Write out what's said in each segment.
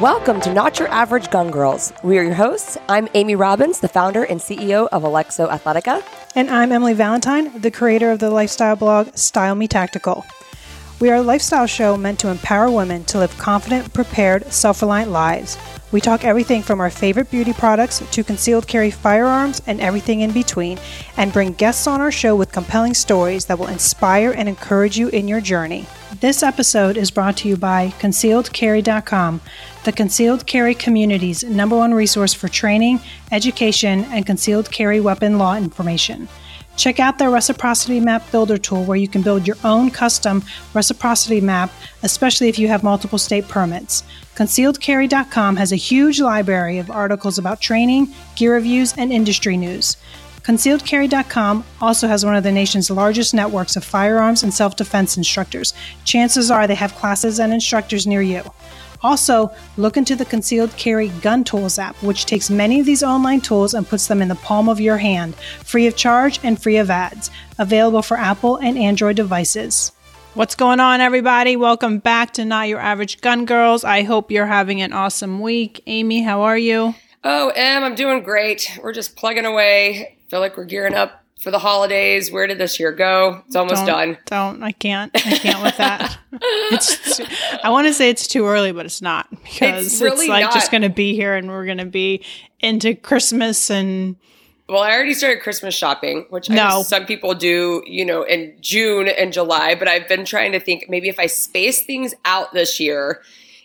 Welcome to Not Your Average Gun Girls. We are your hosts. I'm Amy Robbins, the founder and CEO of Alexo Athletica. And I'm Emily Valentine, the creator of the lifestyle blog Style Me Tactical. We are a lifestyle show meant to empower women to live confident, prepared, self reliant lives. We talk everything from our favorite beauty products to concealed carry firearms and everything in between, and bring guests on our show with compelling stories that will inspire and encourage you in your journey. This episode is brought to you by ConcealedCarry.com, the concealed carry community's number one resource for training, education, and concealed carry weapon law information. Check out their Reciprocity Map Builder tool where you can build your own custom reciprocity map, especially if you have multiple state permits. ConcealedCarry.com has a huge library of articles about training, gear reviews, and industry news. ConcealedCarry.com also has one of the nation's largest networks of firearms and self defense instructors. Chances are they have classes and instructors near you. Also, look into the Concealed Carry Gun Tools app, which takes many of these online tools and puts them in the palm of your hand, free of charge and free of ads. Available for Apple and Android devices. What's going on, everybody? Welcome back to Not Your Average Gun Girls. I hope you're having an awesome week. Amy, how are you? Oh, Em, I'm doing great. We're just plugging away. Feel like we're gearing up for the holidays. Where did this year go? It's almost don't, done. Don't. I can't. I can't with that. it's. Too, I want to say it's too early, but it's not because it's, really it's like not. just going to be here, and we're going to be into Christmas and. Well, I already started Christmas shopping, which no. some people do, you know, in June and July. But I've been trying to think maybe if I space things out this year,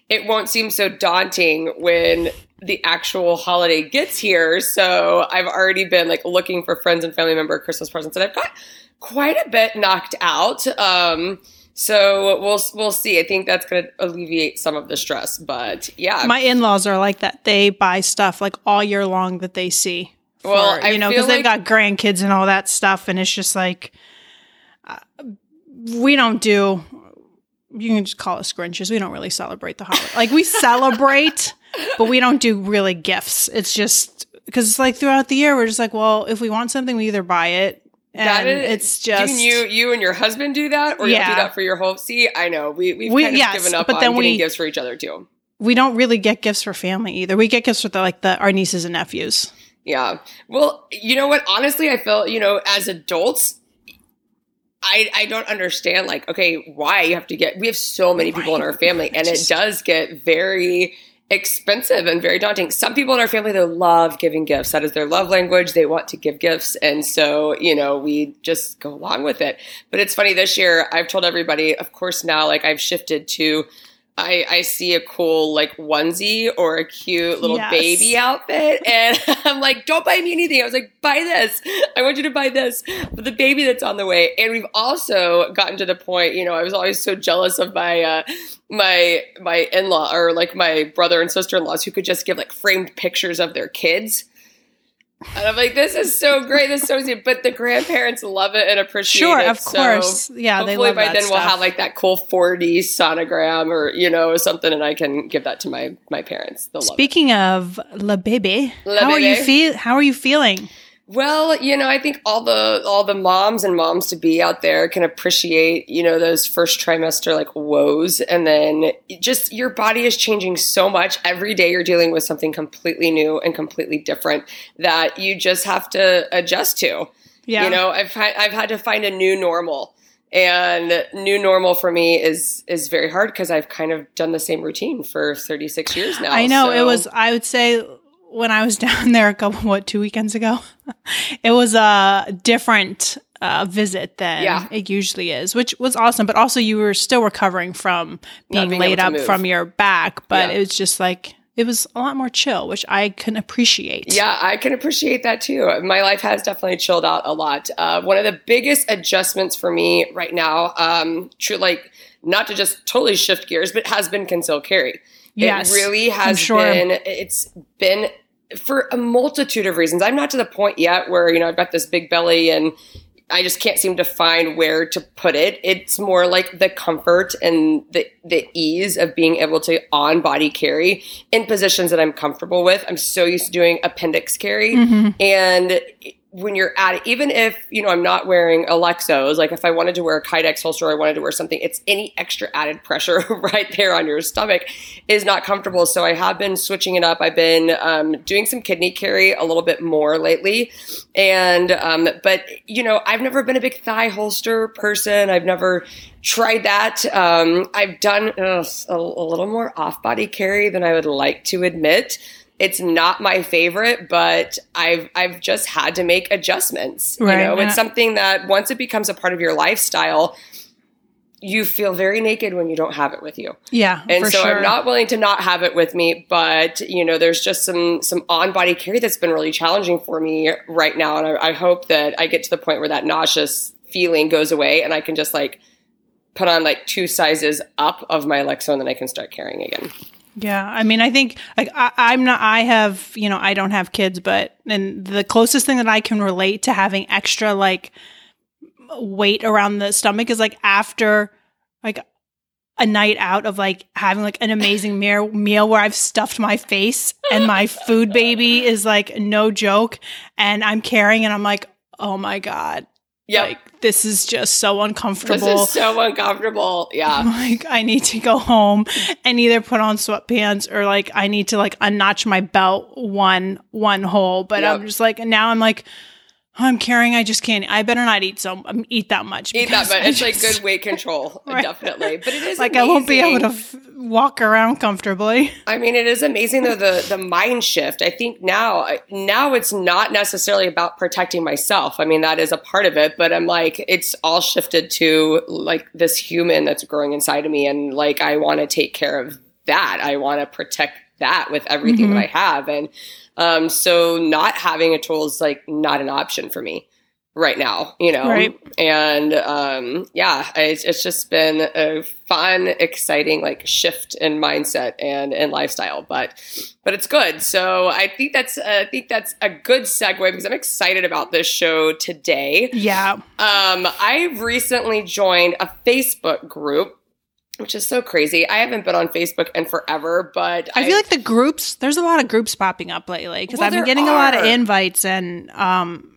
it won't seem so daunting when the actual holiday gets here. So I've already been like looking for friends and family member Christmas presents, and I've got quite a bit knocked out. Um, so we'll we'll see. I think that's going to alleviate some of the stress. But yeah, my in laws are like that. They buy stuff like all year long that they see. For, well, I you know, because like- they've got grandkids and all that stuff, and it's just like uh, we don't do. You can just call us Grinches. We don't really celebrate the holiday. Like we celebrate but we don't do really gifts. It's just because it's like throughout the year, we're just like, well, if we want something, we either buy it. And that is, it's just Can you, you and your husband do that, or yeah. you do that for your whole. See, I know we we've we, kind of yes, given up but on then getting we, gifts for each other too. We don't really get gifts for family either. We get gifts for the, like the our nieces and nephews. Yeah. Well, you know what? Honestly, I feel you know as adults, I, I don't understand like okay why you have to get we have so many people right. in our family and it does get very expensive and very daunting. Some people in our family they love giving gifts. That is their love language. They want to give gifts, and so you know we just go along with it. But it's funny this year. I've told everybody, of course, now like I've shifted to I, I see a cool like onesie or a cute little yes. baby outfit and I'm like, don't buy me anything. I was like, buy this. I want you to buy this for the baby that's on the way. And we've also gotten to the point, you know, I was always so jealous of my uh my my in-law or like my brother and sister-in-laws who could just give like framed pictures of their kids and I'm like, this is so great. This is so easy. But the grandparents love it and appreciate sure, it. Sure, of so course. Yeah, they love by then stuff. we'll have like that cool 4D sonogram or, you know, something and I can give that to my my parents. Speaking it. of La Baby, La how baby. are you feel how are you feeling? Well, you know, I think all the all the moms and moms to be out there can appreciate, you know, those first trimester like woes and then just your body is changing so much every day you're dealing with something completely new and completely different that you just have to adjust to. Yeah. You know, I've I've had to find a new normal. And new normal for me is is very hard because I've kind of done the same routine for 36 years now. I know so. it was I would say when I was down there a couple, what, two weekends ago, it was a different uh, visit than yeah. it usually is, which was awesome. But also, you were still recovering from being, being laid up from your back. But yeah. it was just like, it was a lot more chill, which I can appreciate. Yeah, I can appreciate that too. My life has definitely chilled out a lot. Uh, one of the biggest adjustments for me right now, um, true, like not to just totally shift gears, but has been concealed carry. Yes, it really has sure. been. It's been for a multitude of reasons. I'm not to the point yet where, you know, I've got this big belly and I just can't seem to find where to put it. It's more like the comfort and the, the ease of being able to on body carry in positions that I'm comfortable with. I'm so used to doing appendix carry. Mm-hmm. And when you're at it, even if you know I'm not wearing Alexos, like if I wanted to wear a Kydex holster, or I wanted to wear something, it's any extra added pressure right there on your stomach is not comfortable. So I have been switching it up. I've been um, doing some kidney carry a little bit more lately, and um, but you know I've never been a big thigh holster person. I've never tried that. Um, I've done uh, a, a little more off body carry than I would like to admit. It's not my favorite, but I've I've just had to make adjustments. Right. You know, it's something that once it becomes a part of your lifestyle, you feel very naked when you don't have it with you. Yeah, And so sure. I'm not willing to not have it with me, but you know, there's just some some on body carry that's been really challenging for me right now, and I, I hope that I get to the point where that nauseous feeling goes away, and I can just like put on like two sizes up of my Lexo, and then I can start carrying again. Yeah, I mean, I think like I, I'm not. I have, you know, I don't have kids, but and the closest thing that I can relate to having extra like weight around the stomach is like after like a night out of like having like an amazing meal meal where I've stuffed my face and my food baby is like no joke, and I'm carrying and I'm like, oh my god, Yeah, like this is just so uncomfortable. this is so uncomfortable. Yeah. like I need to go home and either put on sweatpants or like I need to like unnotch my belt one one hole. But I'm just like and now I'm like I'm carrying. I just can't. I better not eat so um, eat that much. Eat that much. I It's like good weight control, Right. definitely. But it is Like I won't be able to f- walk around comfortably. I mean, it is amazing though the the mind shift. I think now now it's not necessarily about protecting myself. I mean, that is a part of it, but I'm like it's all shifted to like this human that's growing inside of me, and like I want to take care of that. I want to protect that with everything Mhm. that I have, and um, so not having a tool is like not an option for me right now, you know. Right. And um, yeah, it's, it's just been a fun, exciting like shift in mindset and and lifestyle, but but it's good. So I think that's I think that's a good segue because I'm excited about this show today. Yeah. Um, I've recently joined a Facebook group. Which is so crazy. I haven't been on Facebook in forever, but I feel like the groups. There's a lot of groups popping up lately because Well, I've been getting a lot of invites and um,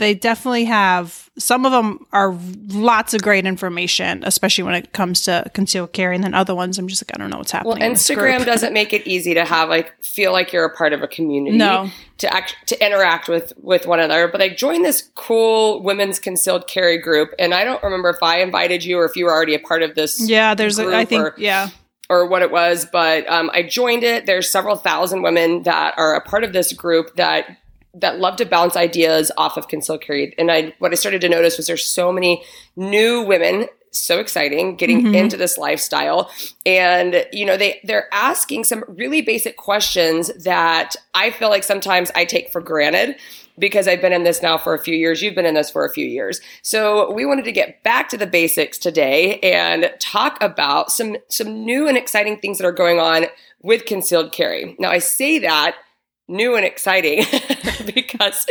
they definitely have. Some of them are lots of great information, especially when it comes to concealed carry, and then other ones I'm just like I don't know what's happening. in this Instagram doesn't make it easy to have like feel like you're a part of a community. No. To act to interact with with one another. But I joined this cool women's concealed carry group, and I don't remember if I invited you or if you were already a part of this. Yeah, there's. A, I think. or- yeah. or what it was, but um, I joined it. There's several thousand women that are a part of this group that that love to bounce ideas off of concealed carry. And I what I started to notice was there's so many new women, so exciting, getting Mhm. into this lifestyle. And you know, they they're asking some really basic questions that I feel like sometimes I take for granted because I've been in this now for a few years. You've been in this for a few years. So we wanted to get back to the basics today and talk about some some new and exciting things that are going on with concealed carry. Now I say that new and exciting because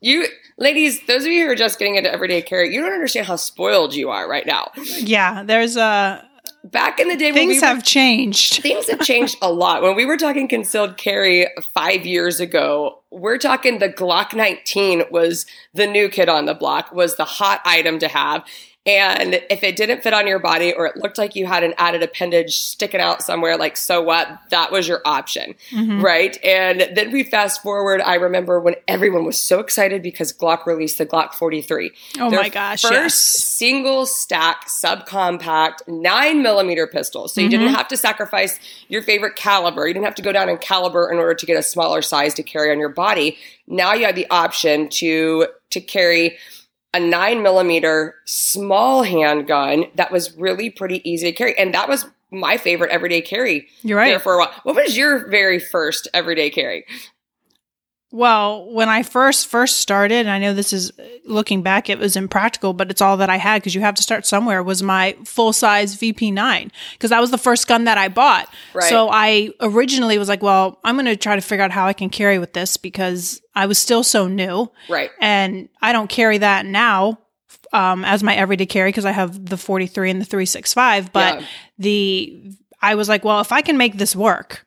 you ladies, those of you who are just getting into everyday carry, you don't understand how spoiled you are right now. Yeah. There's a Back in the day when things we were have changed. things have changed a lot. When we were talking concealed carry five years ago, we're talking the Glock 19 was the new kid on the block, was the hot item to have. And if it didn't fit on your body or it looked like you had an added appendage sticking out somewhere, like, so what? That was your option, Mhm. right? And then we fast forward. I remember when everyone was so excited because Glock released the Glock 43 Oh their my gosh. First yes. single stack subcompact nine millimeter pistol. So you didn't Mhm. have to sacrifice your favorite caliber. You didn't have to go down in caliber in order to get a smaller size to carry on your body. Now you have the option to to carry a nine millimeter small handgun that was really pretty easy to carry. And that was my favorite everyday carry You're right. there for a while. What was your very first everyday carry? Well, when I first first started, and I know this is looking back, it was impractical, but it's all that I had because you have to start somewhere. Was my full size VP9 because that was the first gun that I bought. Right. So I originally was like, well, I'm going to try to figure out how I can carry with this because I was still so new, Right. and I don't carry that now um, as my everyday carry because I have the 43 and the 365. But Yeah. the I was like, well, if I can make this work,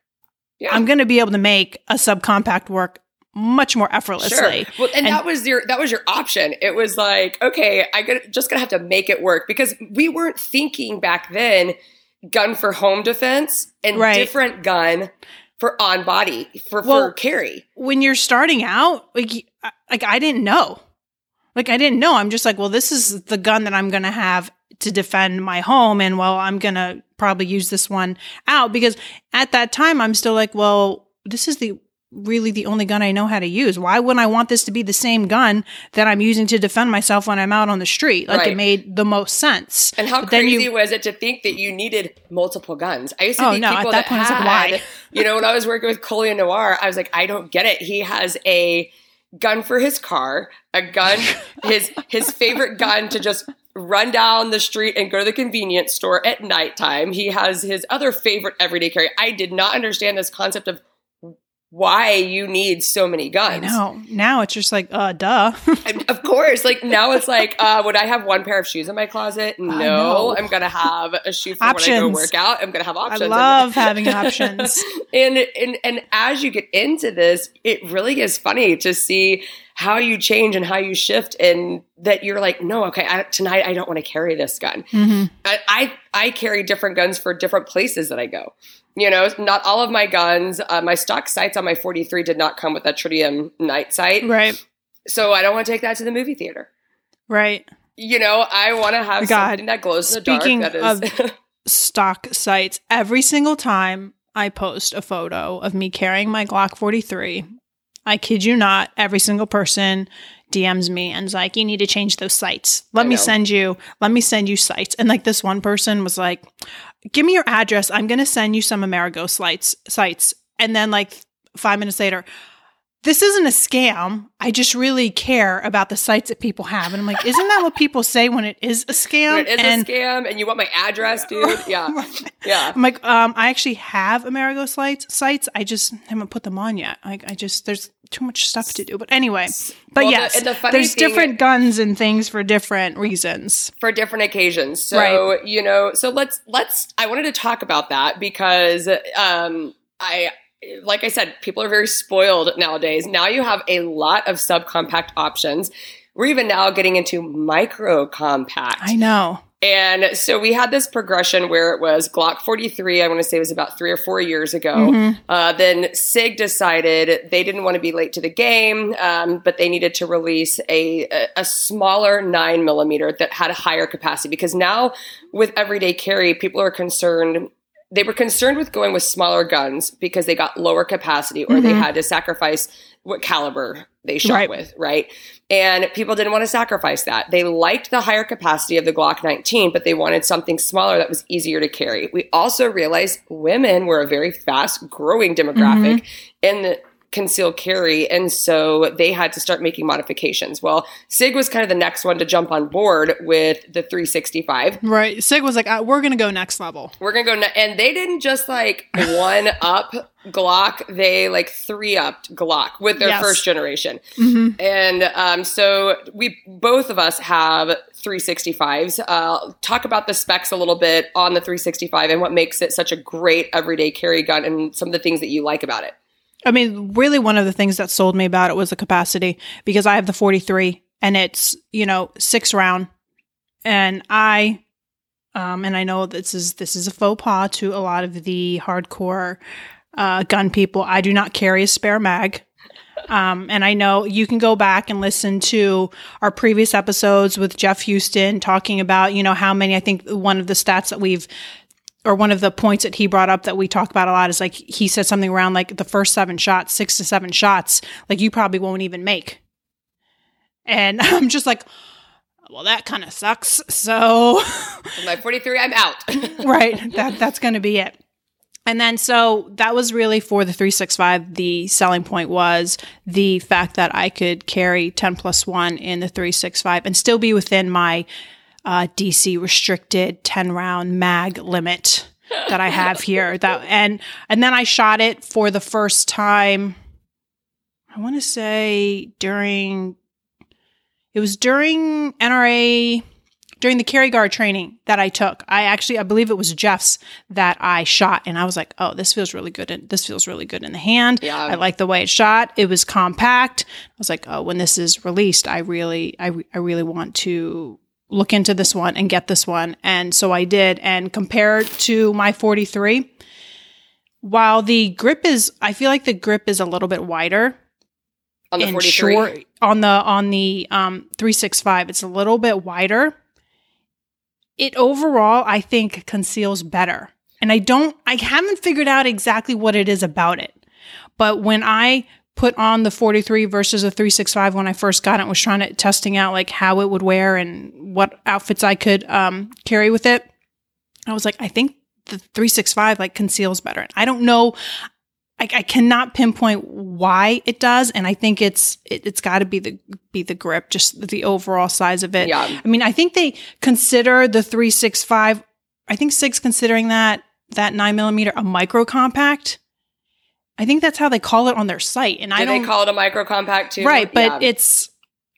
Yeah. I'm going to be able to make a subcompact work much more effortlessly. Sure. Well, and, and, that was your that was your option. It was like, okay, I got just gonna have to make it work because we weren't thinking back then gun for home defense and right. different gun for on body for well, for carry. When you're starting out, like like I didn't know. Like I didn't know. I'm just like, well, this is the gun that I'm going to have to defend my home and well, I'm going to probably use this one out because at that time I'm still like, well, this is the really the only gun I know how to use. Why wouldn't I want this to be the same gun that I'm using to defend myself when I'm out on the street? Like right. it made the most sense. And how but crazy you, was it to think that you needed multiple guns? I used to oh, think no, people that, that point, had, like, why? you know, when I was working with Colion Noir, I was like, I don't get it. He has a gun for his car, a gun, his his favorite gun to just run down the street and go to the convenience store at nighttime. He has his other favorite everyday carry. I did not understand this concept of why you need so many guns. I know. Now it's just like, uh, duh. of course. Like now it's like, uh, would I have one pair of shoes in my closet? No. I'm gonna have a shoe for options. when I go work out. I'm gonna have options. I love having options. and and and as you get into this, it really is funny to see how you change and how you shift and that you're like no okay I, tonight i don't want to carry this gun mm-hmm. I, I, I carry different guns for different places that i go you know, not all of my guns, uh, my stock sights on my 43 did not come with that tritium night sight. Right. So I don't want to take that to the movie theater. Right. You know, I want to have God. something that glows in the Speaking dark. That is of stock sights, every single time I post a photo of me carrying my Glock 43, I kid you not, every single person DMs me and is like, you need to change those sights. Let me send you, let me send you sights. And like this one person was like, give me your address. I'm going to send you some Ameriglo sights, sights. And then like five minutes later, this isn't a scam. I just really care about the sights that people have. And I'm like, isn't that what people say when it is a scam? When it is and, a scam and you want my address, dude. Yeah. Yeah. I'm like, um, I actually have Ameriglo sights sights. I just haven't put them on yet. Like I just there's too much stuff to do. But anyway. But well, yes, the, the there's different guns and things for different reasons. For different occasions. So, right. you know, so let's let's I wanted to talk about that because um I like I said, people are very spoiled nowadays. Now you have a lot of subcompact options. We're even now getting into micro compact. I know. And so we had this progression where it was Glock 43, I want to say it was about three or four years ago. Mm-hmm. Uh, then SIG decided they didn't want to be late to the game, um, but they needed to release a, a, a smaller nine millimeter that had a higher capacity because now with everyday carry, people are concerned they were concerned with going with smaller guns because they got lower capacity or mm-hmm. they had to sacrifice what caliber they shot right. with, right? And people didn't want to sacrifice that. They liked the higher capacity of the Glock 19, but they wanted something smaller that was easier to carry. We also realized women were a very fast growing demographic mm-hmm. in the concealed carry. And so they had to start making modifications. Well, SIG was kind of the next one to jump on board with the 365. Right. SIG was like, uh, we're going to go next level. We're going to go. Ne-. And they didn't just like one up Glock, they like three upped Glock with their yes. first generation. Mm-hmm. And um, so we both of us have 365s. Uh, talk about the specs a little bit on the 365 and what makes it such a great everyday carry gun and some of the things that you like about it. I mean, really, one of the things that sold me about it was the capacity because I have the 43 and it's, you know, six round. And I, um, and I know this is, this is a faux pas to a lot of the hardcore, uh, gun people. I do not carry a spare mag. Um, and I know you can go back and listen to our previous episodes with Jeff Houston talking about, you know, how many, I think one of the stats that we've or one of the points that he brought up that we talk about a lot is like he said something around like the first seven shots, six to seven shots, like you probably won't even make. And I'm just like, well, that kind of sucks. So, my 43, I'm out. right. That that's going to be it. And then so that was really for the 365. The selling point was the fact that I could carry 10 plus one in the 365 and still be within my uh, DC restricted 10 round mag limit that I have here. That and and then I shot it for the first time. I want to say during it was during NRA during the carry guard training that I took. I actually, I believe it was Jeff's that I shot, and I was like, "Oh, this feels really good. And this feels really good in the hand. Yeah. I like the way it shot. It was compact. I was like, oh, when this is released, I really, I, I really want to look into this one and get this one. And so I did. And compared to my 43, while the grip is, I feel like the grip is a little bit wider on the 43. short on the on the um 365 it's a little bit wider it overall i think conceals better and i don't i haven't figured out exactly what it is about it but when i put on the 43 versus the 365 when i first got it was trying to testing out like how it would wear and what outfits i could um, carry with it i was like i think the 365 like conceals better i don't know I, I cannot pinpoint why it does, and I think it's it, it's got to be the be the grip, just the overall size of it. Yeah. I mean, I think they consider the three six five. I think Sig's considering that that nine millimeter a micro compact. I think that's how they call it on their site, and I Do don't they call it a micro compact too? right, but Yeah. it's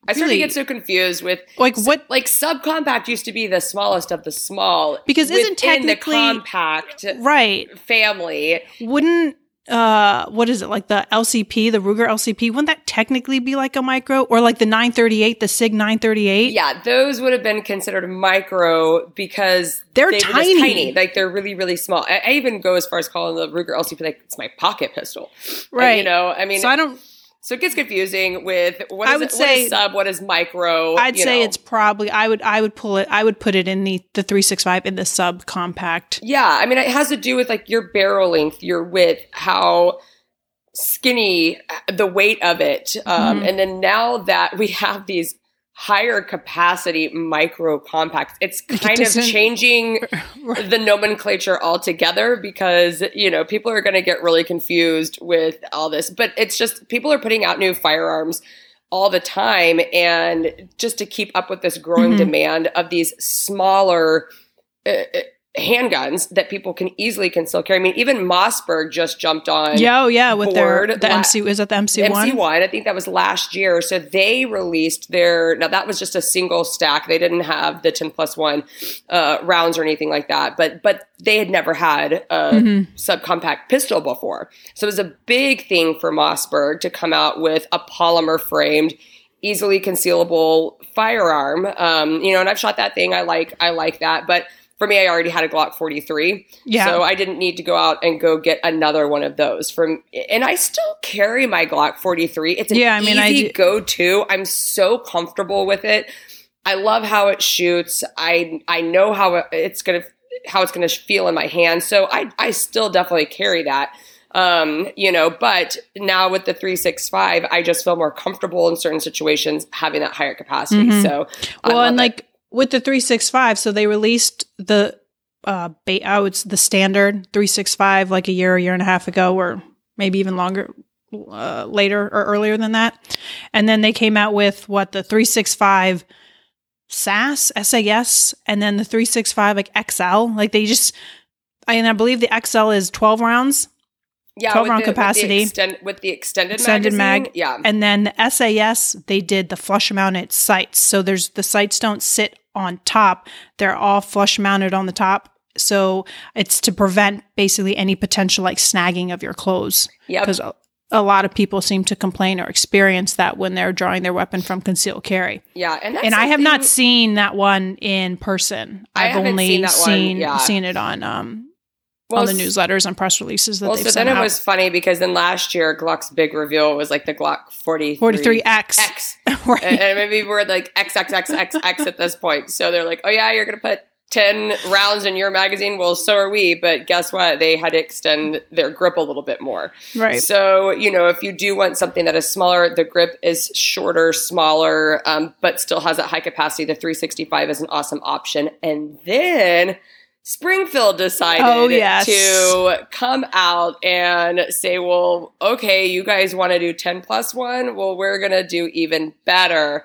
I started really- to get so confused with like what like subcompact used to be the smallest of the small Because isn't within the technically- compact right family. wouldn't uh what is it like the LCP the Ruger LCP wouldn't that technically be like a micro or like the 938 the Sig 938 Yeah, those would have been considered micro because They're they tiny. tiny. Like they're really, really small. I, I even go as far as calling the Ruger LCP like it's my pocket pistol. right You know, I mean, so I don't so it gets confusing with what is I would it- say- sub, what is micro. I'd say know. it's probably I would I would pull it I would put it in the the 365 in the sub compact. Yeah, I mean, it has to do with like your barrel length, your width, how skinny uh, the weight of it, um, Mhm. and then now that we have these higher capacity micro compacts, it's It kind of changing the nomenclature altogether because you know people are going to get really confused with all this. But it's just people are putting out new firearms all the time and just to keep up with this growing Mhm. demand of these smaller uh, uh, handguns that people can easily conceal carry. I mean, even Mossberg just jumped on Yeah, oh yeah, with their the la- MC is that the MC one? MC1. I think that was last year. So they released their, now that was just a single stack. They didn't have the 10 plus one uh, rounds or anything like that, but, but they had never had a Mhm. subcompact pistol before. So it was a big thing for Mossberg to come out with a polymer framed, easily concealable firearm. Um, you know, and I've shot that thing. I like, I like that, but for me, I already had a Glock 43. Yeah. So I didn't need to go out and go get another one of those from and I still carry my Glock 43. It's an Yeah, I mean, I easy do- go-to. I'm so comfortable with it. I love how it shoots. I I know how it's going to how it's going to feel in my hand. So I I still definitely carry that. Um, you know, but now with the 365, I just feel more comfortable in certain situations having that higher capacity. Mhm. So I well, and it. like with the 365, so they released the uh ba- oh, it's the standard 365 like a year, a year and a half ago, or maybe even longer uh, later or earlier than that. And then they came out with what the 365 SAS, SAS, and then the 365 like XL. Like they just, I, and I believe the XL is 12 rounds. yeah, 12 round the- with the capacity. extend- with the extended, Extended magazine, mag. yeah. And then the SAS, they did the flush mounted sights. So there's the sights don't sit on top, they're all flush mounted on the top. So it's to prevent basically any potential like snagging of your clothes. Yep. Because a, a lot of people seem to complain or experience that when they're drawing their weapon from concealed carry. Yeah, and that's and I have not seen that one in person. I've only seen seen yeah. seen it on um well, on the newsletters and press releases that Well, they've so sent then it was funny because then last year Glock's big reveal was like the Glock 43 43X. X, right. and, and maybe we're like XXXXX at this point. So they're like, oh yeah, you're gonna put. 10 rounds in your magazine. Well, so are we, but guess what? They had to extend their grip a little bit more. right. So, you know, if you do want something that is smaller, the grip is shorter, smaller, um, but still has that high capacity. The 365 is an awesome option. And then Springfield decided Oh, yes. to come out and say, well, okay, you guys want to do 10 plus one? Well, we're going to do even better.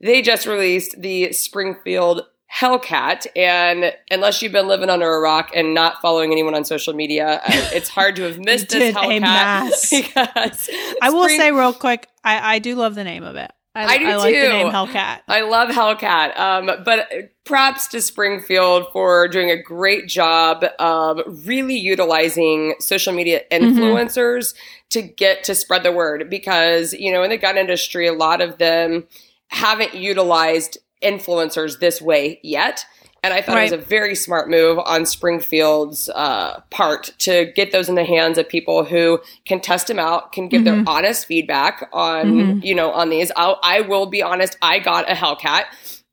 They just released the Springfield Hellcat, and unless you've been living under a rock and not following anyone on social media, uh, it's hard to have missed this Hellcat. I will Spring- say real quick, I, I do love the name of it. I, I do I like too. the name Hellcat. I love Hellcat. Um, but props to Springfield for doing a great job of really utilizing social media mm-hmm. influencers mm-hmm. to get to spread the word because, you know, in the gun industry, a lot of them haven't utilized influencers this way yet. And I thought right. it was a very smart move on Springfield's uh, part to get those in the hands of people who can test them out, can give mm-hmm. their honest feedback on, mm-hmm. you know, on these. I'll, I will be honest, I got a Hellcat,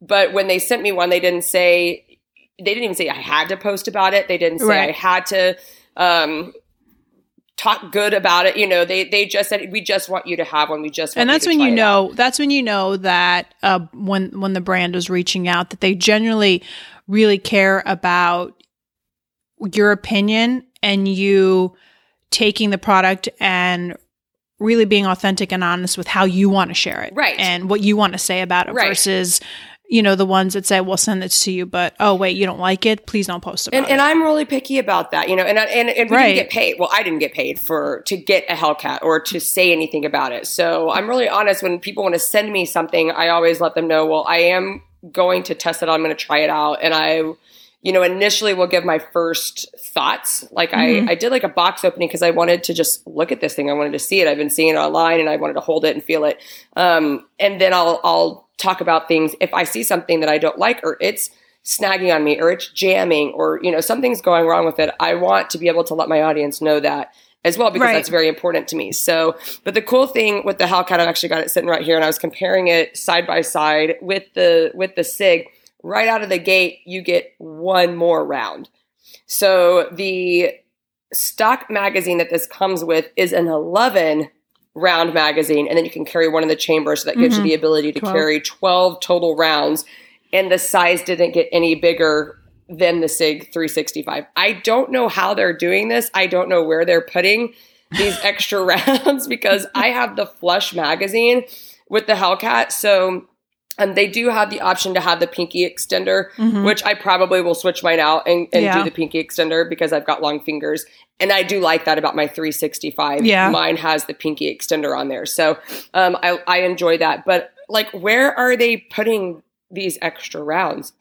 but when they sent me one, they didn't say, they didn't even say I had to post about it. They didn't say right. I had to um, talk good about it. You know, they they just said we just want you to have one. We just and that's you when you know that's when you know that uh, when when the brand is reaching out that they generally really care about your opinion and you taking the product and really being authentic and honest with how you want to share it. Right. And what you want to say about it right. versus you know, the ones that say, "We'll send this to you," but oh wait, you don't like it? Please don't post about and, it. And I'm really picky about that, you know. And and, and we right. didn't get paid. Well, I didn't get paid for to get a Hellcat or to say anything about it. So I'm really honest. When people want to send me something, I always let them know. Well, I am going to test it I'm going to try it out. And I, you know, initially will give my first thoughts. Like mm-hmm. I, I did like a box opening because I wanted to just look at this thing. I wanted to see it. I've been seeing it online and I wanted to hold it and feel it. Um, and then I'll, I'll talk about things. If I see something that I don't like or it's snagging on me or it's jamming or, you know, something's going wrong with it, I want to be able to let my audience know that as well because right. that's very important to me. So, but the cool thing with the Hellcat, I've actually got it sitting right here, and I was comparing it side by side with the with the Sig. Right out of the gate, you get one more round. So the stock magazine that this comes with is an 11 round magazine, and then you can carry one in the chamber, so that gives mm-hmm. you the ability to 12. carry 12 total rounds. And the size didn't get any bigger than the SIG 365. I don't know how they're doing this. I don't know where they're putting these extra rounds because I have the Flush magazine with the Hellcat. So um, they do have the option to have the pinky extender, mm-hmm. which I probably will switch mine out and, and yeah. do the pinky extender because I've got long fingers. And I do like that about my 365. Yeah. Mine has the pinky extender on there. So um, I, I enjoy that. But like, where are they putting these extra rounds?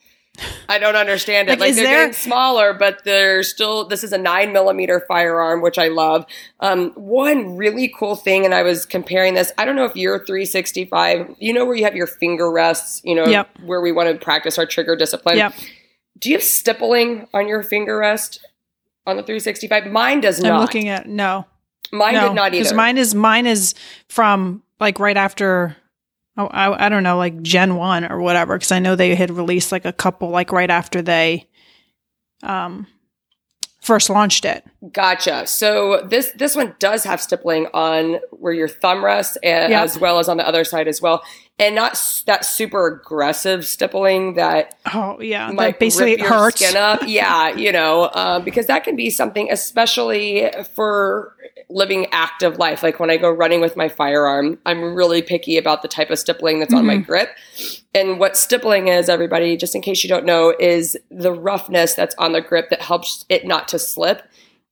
I don't understand it. Like, like they're there... getting smaller, but they're still. This is a nine millimeter firearm, which I love. Um, one really cool thing, and I was comparing this. I don't know if you're 365. You know where you have your finger rests. You know yep. where we want to practice our trigger discipline. Yep. Do you have stippling on your finger rest on the 365? Mine does not. I'm looking at no. Mine no, did not either. Mine is mine is from like right after oh, I, I don't know, like Gen 1 or whatever, because I know they had released like a couple like right after they um first launched it. Gotcha. So this this one does have stippling on where your thumb rests, yep. as well as on the other side as well, and not that super aggressive stippling that. Oh yeah, that basically rip hurts. Skin up, yeah, you know, uh, because that can be something, especially for living active life. Like when I go running with my firearm, I'm really picky about the type of stippling that's mm-hmm. on my mm-hmm. grip. And what stippling is, everybody, just in case you don't know, is the roughness that's on the grip that helps it not to slip.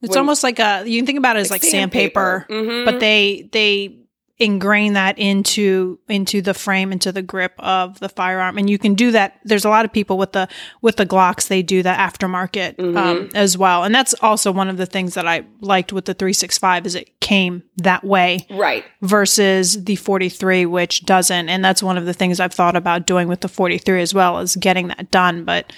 It's when, almost like a you can think about it as like, like sandpaper, sandpaper. Mm-hmm. but they they ingrain that into into the frame into the grip of the firearm. And you can do that. There's a lot of people with the with the glocks they do the aftermarket um, mm-hmm. um, as well. And that's also one of the things that i liked with the 365 is it came that way right. versus the 43 which doesn't. And that's one of the things i've thought about doing with the 43 as well is getting that done. But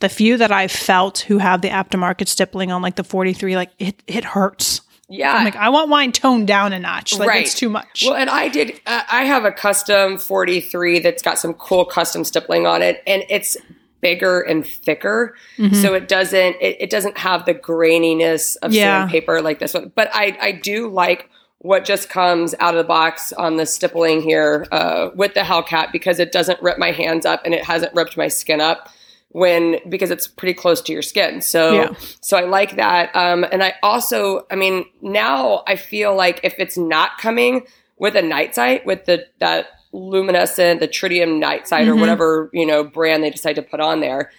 the few that I've felt who have the aftermarket stippling on like the 43, like it, it hurts. Yeah. I'm like, I want wine toned down a notch. Like right. it's too much. Well, and I did, uh, I have a custom 43 that's got some cool custom stippling on it and it's bigger and thicker. Mm-hmm. So it doesn't, it, it, doesn't have the graininess of yeah. sandpaper like this one. But I, I do like what just comes out of the box on the stippling here uh, with the Hellcat because it doesn't rip my hands up and it hasn't ripped my skin up when because it's pretty close to your skin. So yeah. so I like that. Um, and I also, I mean, now I feel like if it's not coming with a night sight with the that luminescent, the tritium night sight mm-hmm. or whatever you know brand they decide to put on there,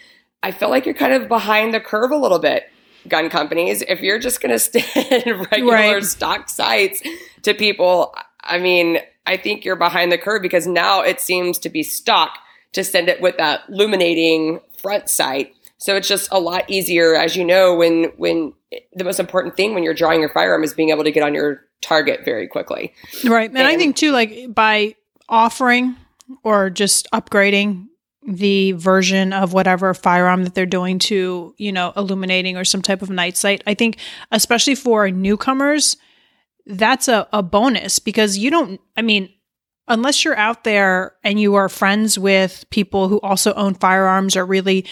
I feel like you're kind of behind the curve a little bit. Gun companies, if you're just going to stand regular right. stock sights to people, I mean, I think you're behind the curve because now it seems to be stock to send it with that illuminating front sight. So it's just a lot easier, as you know, when when the most important thing when you're drawing your firearm is being able to get on your target very quickly. Right. And, and I think too, like by offering or just upgrading the version of whatever firearm that they're doing to, you know, illuminating or some type of night sight. I think, especially for newcomers, that's a, a bonus because you don't, I mean, unless you're out there and you are friends with people who also own firearms or really,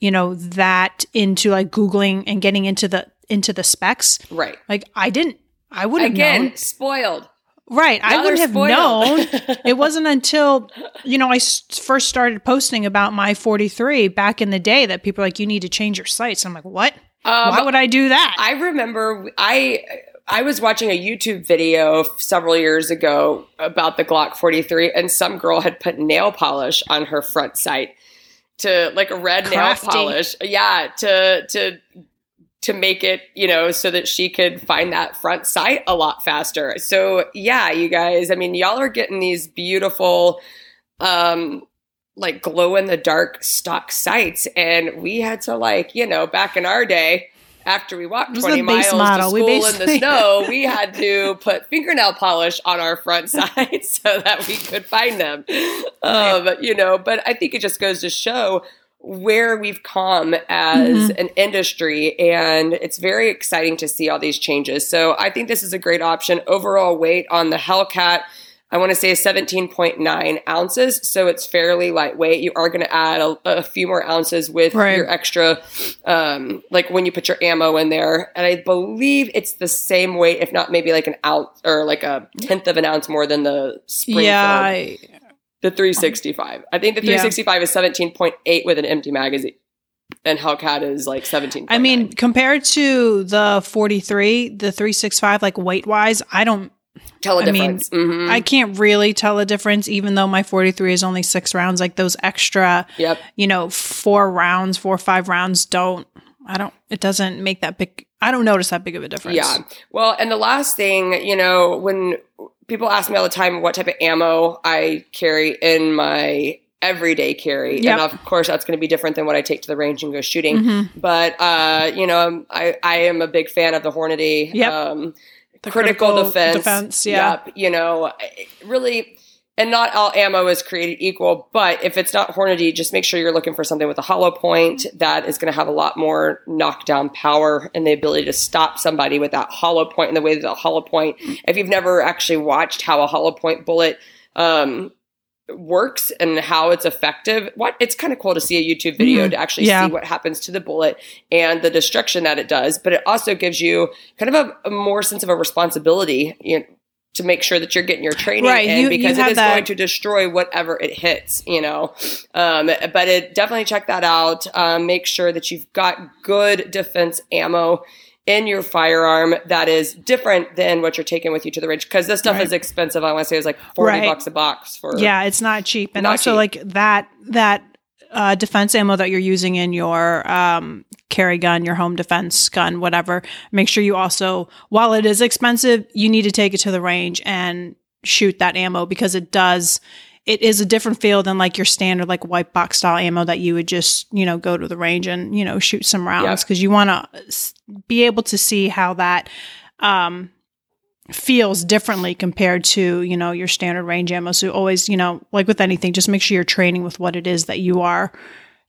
you know, that into like Googling and getting into the, into the specs. Right. Like I didn't, I wouldn't Again, known. spoiled. Right. I wouldn't have known. it wasn't until, you know, I s- first started posting about my 43 back in the day that people are like, you need to change your sights. I'm like, what? Um, Why would I do that? I remember I I was watching a YouTube video several years ago about the Glock 43 and some girl had put nail polish on her front sight to like a red Crafty. nail polish. Yeah, to to to make it, you know, so that she could find that front sight a lot faster. So, yeah, you guys, I mean, y'all are getting these beautiful um like glow in the dark stock sights and we had to like, you know, back in our day after we walked 20 miles model. to school in the snow, we had to put fingernail polish on our front sides so that we could find them. Um, you know, but I think it just goes to show where we've come as Mm-hmm. an industry and it's very exciting to see all these changes. So I think this is a great option. Overall weight on the Hellcat I want to say 17.9 ounces, so it's fairly lightweight. You are going to add a, a few more ounces with Right. your extra, um, like when you put your ammo in there. And I believe it's the same weight, if not maybe like an ounce or like a tenth of an ounce more than the Springfield, yeah. I, the 365. I think the Yeah. 365 is 17.8 with an empty magazine, and Hellcat is like 17. I mean, compared to the 43, the 365, like weight wise, I don't, tell a I mean, difference. Mhm. I can't really tell a difference, even though my 43 is only six rounds. Like those extra, yep. you know, four rounds, four or five rounds don't, I don't, it doesn't make that big, I don't notice that big of a difference. Yeah. Well, and the last thing, you know, when people ask me all the time what type of ammo I carry in my everyday carry, Yep. and of course that's going to be different than what I take to the range and go shooting. Mhm. But uh, you know, I'm- I I am a big fan of the Hornady. Yep. Um, The critical, critical defense. defense, yeah. Yep. You know, really. And not all ammo is created equal, but if it's not Hornady, just make sure you're looking for something with a hollow point that is going to have a lot more knockdown power and the ability to stop somebody with that hollow point in the way that a hollow point. If you've never actually watched how a hollow point bullet um, works and how it's effective, what it's kind of cool to see a YouTube video Mhm. to actually Yeah. see what happens to the bullet and the destruction that it does. But it also gives you kind of a, a more sense of a responsibility. You know, to make sure that you're getting your training Right, in you- you because it have is that- going to destroy whatever it hits, you know. Um, but it definitely check that out. Um, make sure that you've got good defense ammo in your firearm that is different than what you're taking with you to the range because this stuff Right. is expensive. I want to say it's like forty Right. bucks a box for Yeah, it's not cheap. And Not also cheap. like that that uh, defense ammo that you're using in your um, carry gun, your home defense gun, whatever. Make sure you also, while it is expensive, you need to take it to the range and shoot that ammo because it does. It is a different feel than like your standard like white box style ammo that you would just you know go to the range and you know shoot some rounds. Because you want to be able to see how that um, feels differently compared to you know your standard range ammo. So always you know like with anything just make sure you're training with what it is that you are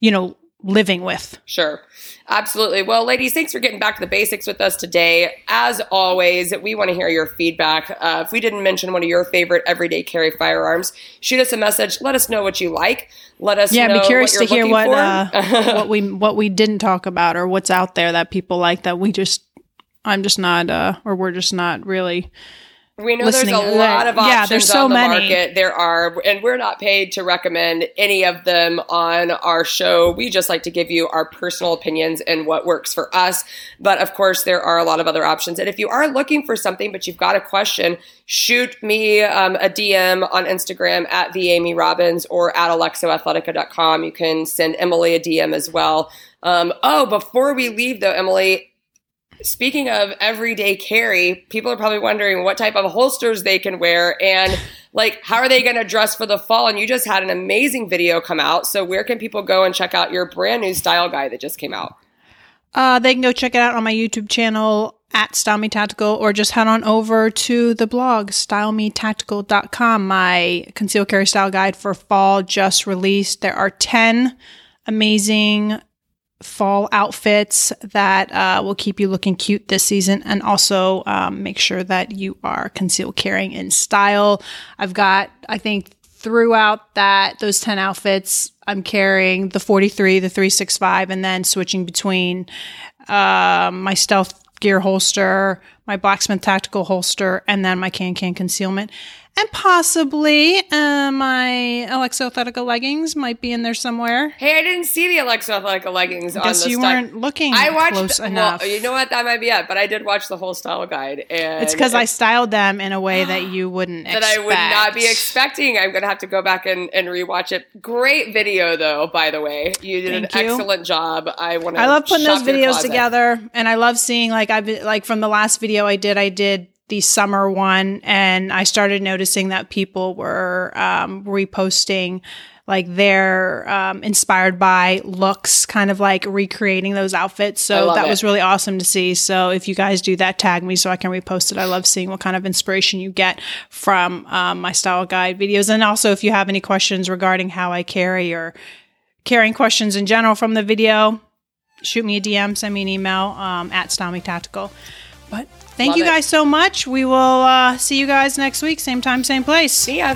you know living with Sure. Absolutely. Well, ladies, thanks for getting back to the basics with us today. As always, we want to hear your feedback. Uh, if we didn't mention one of your favorite everyday carry firearms, shoot us a message. Let us know what you like. Let us yeah be curious to hear what uh, what we what we didn't talk about or what's out there that people like that we just i'm just not uh or we're just not really We know there's a lot of options Yeah, there's so on the many. market. There are, and we're not paid to recommend any of them on our show. We just like to give you our personal opinions and what works for us. But of course, there are a lot of other options. And if you are looking for something, but you've got a question, shoot me um, a DM on Instagram at the Amy Robbins or at alexoathletica.com. You can send Emily a DM as well. Um, oh, before we leave though, Emily, Speaking of everyday carry, people are probably wondering what type of holsters they can wear and like how are they going to dress for the fall? And you just had an amazing video come out so where can people go and check out your brand new style guide that just came out? Uh, they can go check it out on my youtube channel at style me tactical or just head on over to the blog stylemetactical.com my concealed carry style guide for fall just released. There are 10 amazing fall outfits that uh, will keep you looking cute this season and also um, make sure that you are concealed carrying in style. I've got, I think, throughout that, those 10 outfits, I'm carrying the 43, the 365, and then switching between uh, my stealth gear holster, my blacksmith tactical holster, and then my can can concealment and possibly uh, my Alexo Athletica leggings might be in there somewhere. Hey, I didn't see the Alexo Athletica leggings. I guess you weren't looking. I watched close well, enough. You know what? That might be it. But I did watch the whole style guide, and it's because I styled them in a way that you wouldn't that expect. I would not be expecting. I'm gonna have to go back and, and rewatch it. Great video, though. By the way, you did Thank an you. excellent job. I want. To I love putting those videos together, and I love seeing like I've like from the last video I did. I did the summer one, and I started noticing that people were um, reposting like they're um, inspired by looks, kind of like recreating those outfits. So that it. was really awesome to see. So if you guys do that, tag me so I can repost it. I love seeing what kind of inspiration you get from um, my style guide videos. And also, if you have any questions regarding how I carry or carrying questions in general from the video, shoot me a DM, send me an email um, at Style Tactical. But Thank you guys it. so much. We will uh, see you guys next week, same time, same place. See ya.